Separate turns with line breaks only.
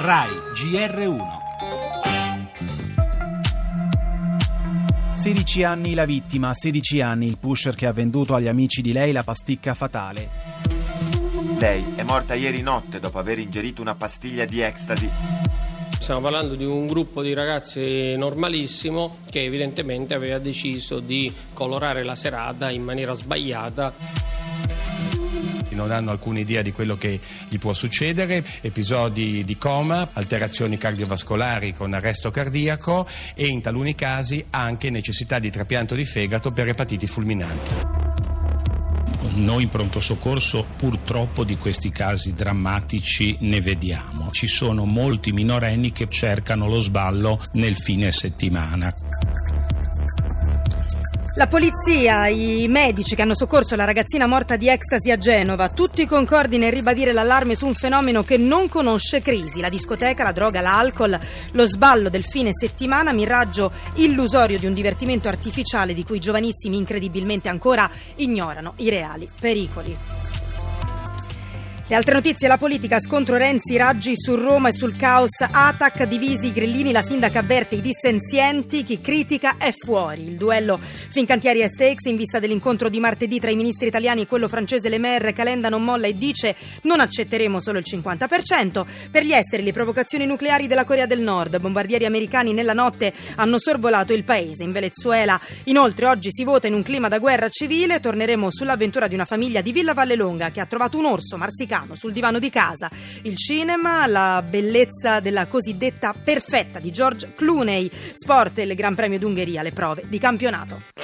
RAI GR1 16 anni la vittima, 16 anni il pusher che ha venduto agli amici di lei la pasticca fatale.
Lei è morta ieri notte dopo aver ingerito una pastiglia di ecstasy.
Stiamo parlando di un gruppo di ragazzi normalissimo che evidentemente aveva deciso di colorare la serata in maniera sbagliata
non hanno alcuna idea di quello che gli può succedere, episodi di coma, alterazioni cardiovascolari con arresto cardiaco e in taluni casi anche necessità di trapianto di fegato per epatiti fulminanti.
Noi in pronto soccorso purtroppo di questi casi drammatici ne vediamo. Ci sono molti minorenni che cercano lo sballo nel fine settimana.
La polizia, i medici che hanno soccorso la ragazzina morta di ecstasy a Genova, tutti concordi nel ribadire l'allarme su un fenomeno che non conosce crisi, la discoteca, la droga, l'alcol, lo sballo del fine settimana, miraggio illusorio di un divertimento artificiale di cui i giovanissimi incredibilmente ancora ignorano i reali pericoli. Le altre notizie, la politica, scontro Renzi, Raggi su Roma e sul caos, Atac, divisi i grillini, la sindaca avverte i dissenzienti, chi critica è fuori. Il duello Fincantieri e Stakes in vista dell'incontro di martedì tra i ministri italiani e quello francese Le Maire, Calenda non molla e dice non accetteremo solo il 50%. Per gli esteri le provocazioni nucleari della Corea del Nord, bombardieri americani nella notte hanno sorvolato il paese. In Venezuela inoltre oggi si vota in un clima da guerra civile, torneremo sull'avventura di una famiglia di Villa Vallelonga che ha trovato un orso marsicano americano sul divano di casa. Il cinema, la bellezza della cosiddetta perfetta di George Clooney. Sport e il Gran Premio d'Ungheria, le prove di campionato.